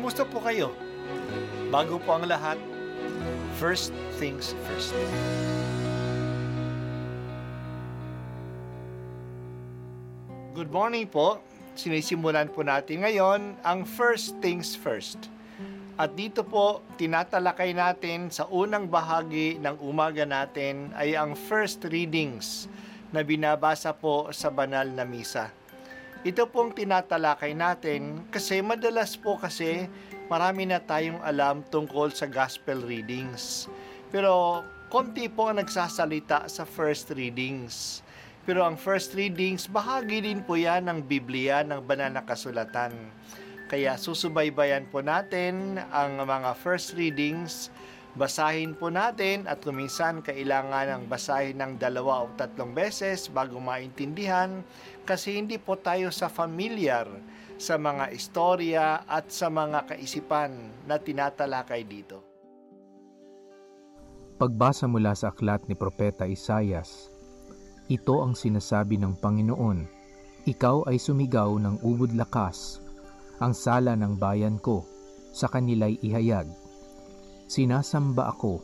Kamusta po kayo? Bago po ang lahat, first things first. Good morning po. Sinisimulan po natin ngayon ang first things first. At dito po, tinatalakay natin sa unang bahagi ng umaga natin ay ang first readings na binabasa po sa banal na misa. Ito pong tinatalakay natin kasi madalas po kasi marami na tayong alam tungkol sa gospel readings. Pero konti po ang nagsasalita sa first readings. Pero ang first readings, bahagi din po yan ng Biblia, ng banal na kasulatan. Kaya susubaybayan po natin ang mga first readings, basahin po natin at kuminsan kailangan ng basahin ng dalawa o tatlong beses bago maintindihan kasi hindi po tayo sa familiar sa mga istorya at sa mga kaisipan na tinatalakay dito. Pagbasa mula sa aklat ni Propeta Isayas, ito ang sinasabi ng Panginoon, Ikaw ay sumigaw ng ubod lakas, ang sala ng bayan ko, sa kanila'y ihayag. Sinasamba ako,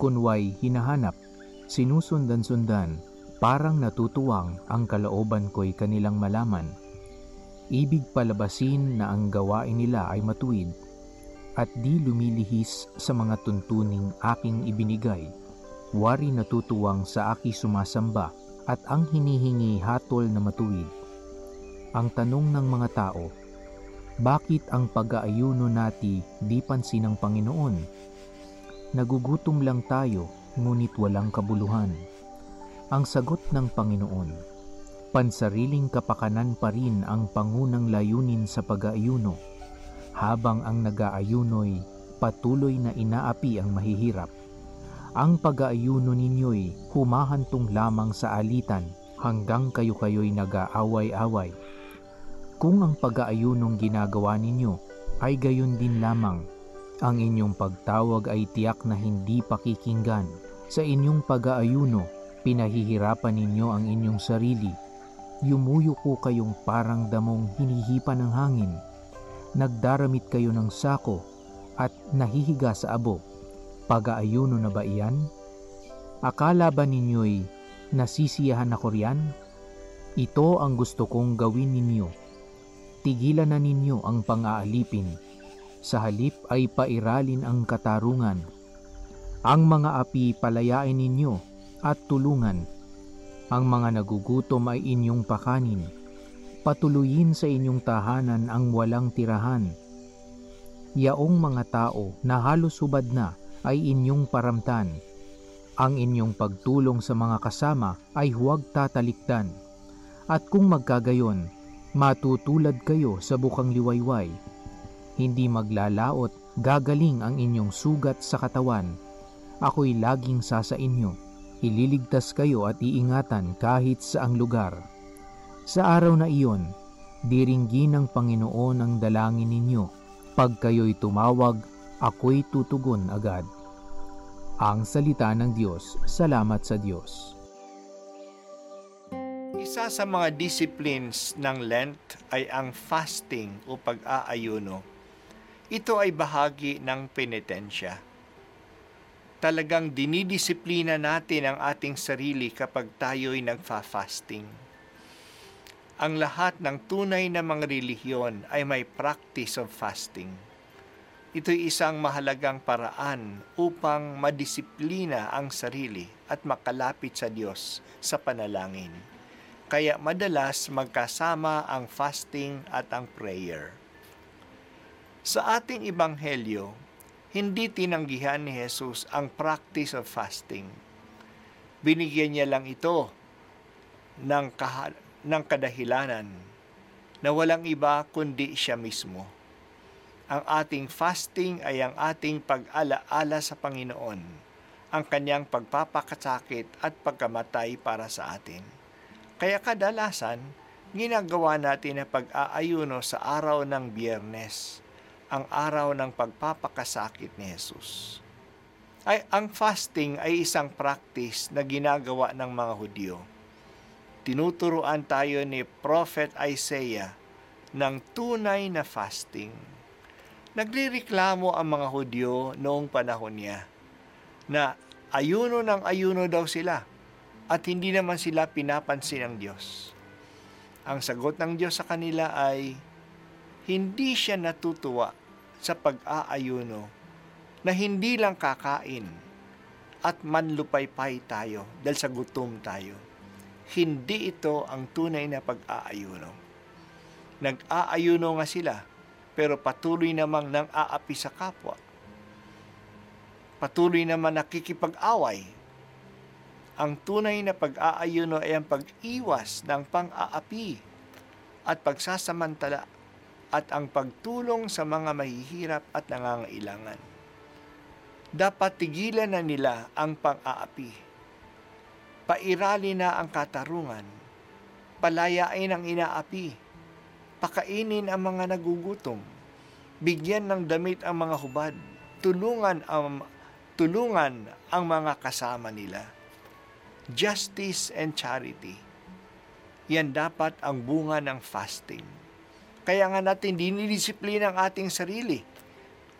kunway hinahanap, sinusundan-sundan, parang natutuwang ang kalooban ko'y kanilang malaman. Ibig palabasin na ang gawain nila ay matuwid, at di lumilihis sa mga tuntuning aking ibinigay. Wari natutuwang sa aki sumasamba, at ang hinihingi hatol na matuwid. Ang tanong ng mga tao, bakit ang pag-aayuno nati di pansin ng Panginoon? Nagugutom lang tayo, ngunit walang kabuluhan. Ang sagot ng Panginoon, pansariling kapakanan pa rin ang pangunang layunin sa pag-aayuno, habang ang nag-aayuno'y patuloy na inaapi ang mahihirap ang pag-aayuno ninyo'y humahantong lamang sa alitan hanggang kayo-kayo'y nag-aaway-away. Kung ang pag-aayunong ginagawa ninyo ay gayon din lamang, ang inyong pagtawag ay tiyak na hindi pakikinggan. Sa inyong pag-aayuno, pinahihirapan ninyo ang inyong sarili. Yumuyuko kayong parang damong hinihipa ng hangin. Nagdaramit kayo ng sako at nahihiga sa abo pag-aayuno na ba iyan? Akala ba ninyo'y nasisiyahan ako riyan? Ito ang gusto kong gawin ninyo. Tigilan na ninyo ang pang-aalipin. Sa halip ay pairalin ang katarungan. Ang mga api palayain ninyo at tulungan. Ang mga nagugutom ay inyong pakanin. Patuloyin sa inyong tahanan ang walang tirahan. Yaong mga tao na halos hubad na ay inyong paramtan. Ang inyong pagtulong sa mga kasama ay huwag tatalikdan. At kung magkagayon, matutulad kayo sa bukang liwayway. Hindi maglalaot, gagaling ang inyong sugat sa katawan. Ako'y laging sasa inyo. Ililigtas kayo at iingatan kahit sa ang lugar. Sa araw na iyon, diringgin ng Panginoon ang dalangin ninyo. Pag kayo'y tumawag, ako'y tutugon agad. Ang salita ng Diyos, salamat sa Diyos. Isa sa mga disciplines ng Lent ay ang fasting o pag-aayuno. Ito ay bahagi ng penitensya. Talagang dinidisiplina natin ang ating sarili kapag tayo'y nagfa-fasting. Ang lahat ng tunay na mga relihiyon ay may practice of fasting Ito'y isang mahalagang paraan upang madisiplina ang sarili at makalapit sa Diyos sa panalangin. Kaya madalas magkasama ang fasting at ang prayer. Sa ating ibanghelyo, hindi tinanggihan ni Jesus ang practice of fasting. Binigyan niya lang ito ng, kaha- ng kadahilanan na walang iba kundi siya mismo ang ating fasting ay ang ating pag-alaala sa Panginoon, ang kanyang pagpapakasakit at pagkamatay para sa atin. Kaya kadalasan, ginagawa natin ang pag-aayuno sa araw ng biyernes, ang araw ng pagpapakasakit ni Jesus. Ay, ang fasting ay isang practice na ginagawa ng mga Hudyo. Tinuturuan tayo ni Prophet Isaiah ng tunay na fasting Nagrereklamo ang mga Hudyo noong panahon niya na ayuno ng ayuno daw sila at hindi naman sila pinapansin ng Diyos. Ang sagot ng Diyos sa kanila ay hindi siya natutuwa sa pag-aayuno na hindi lang kakain at manlupaypay tayo dahil sa gutom tayo. Hindi ito ang tunay na pag-aayuno. Nag-aayuno nga sila pero patuloy namang nang aapi sa kapwa. Patuloy naman nakikipag-away. Ang tunay na pag-aayuno ay ang pag-iwas ng pang-aapi at pagsasamantala at ang pagtulong sa mga mahihirap at nangangailangan. Dapat tigilan na nila ang pang-aapi. Pairali na ang katarungan. Palayain ang inaapi pakainin ang mga nagugutom, bigyan ng damit ang mga hubad, tulungan ang tulungan ang mga kasama nila. Justice and charity. Yan dapat ang bunga ng fasting. Kaya nga natin dinidisiplina ang ating sarili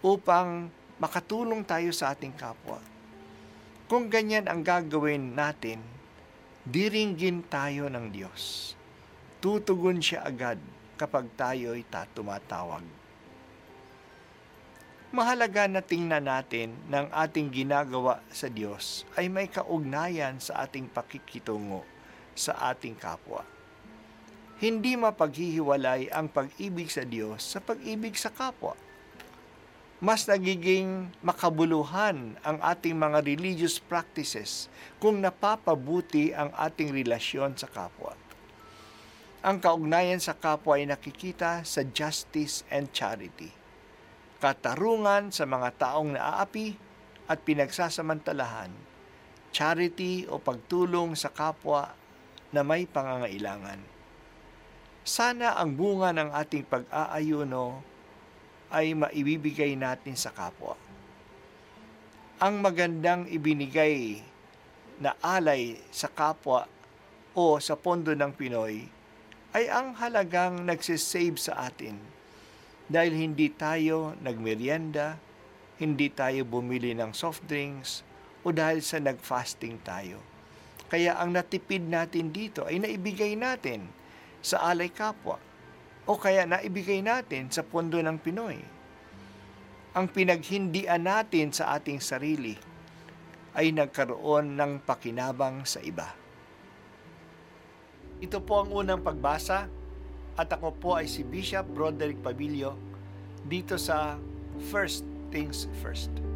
upang makatulong tayo sa ating kapwa. Kung ganyan ang gagawin natin, diringgin tayo ng Diyos. Tutugon siya agad kapag tayo'y tumatawag. Mahalaga na tingnan natin ng ating ginagawa sa Diyos ay may kaugnayan sa ating pakikitungo sa ating kapwa. Hindi mapaghihiwalay ang pag-ibig sa Diyos sa pag-ibig sa kapwa. Mas nagiging makabuluhan ang ating mga religious practices kung napapabuti ang ating relasyon sa kapwa. Ang kaugnayan sa kapwa ay nakikita sa justice and charity. Katarungan sa mga taong naaapi at pinagsasamantalahan. Charity o pagtulong sa kapwa na may pangangailangan. Sana ang bunga ng ating pag-aayuno ay maibibigay natin sa kapwa. Ang magandang ibinigay na alay sa kapwa o sa pondo ng Pinoy ay ang halagang nagsisave sa atin. Dahil hindi tayo nagmerienda, hindi tayo bumili ng soft drinks, o dahil sa nag-fasting tayo. Kaya ang natipid natin dito ay naibigay natin sa alay kapwa o kaya naibigay natin sa pondo ng Pinoy. Ang pinaghindian natin sa ating sarili ay nagkaroon ng pakinabang sa iba. Ito po ang unang pagbasa at ako po ay si Bishop Broderick Pabilio dito sa First Things First.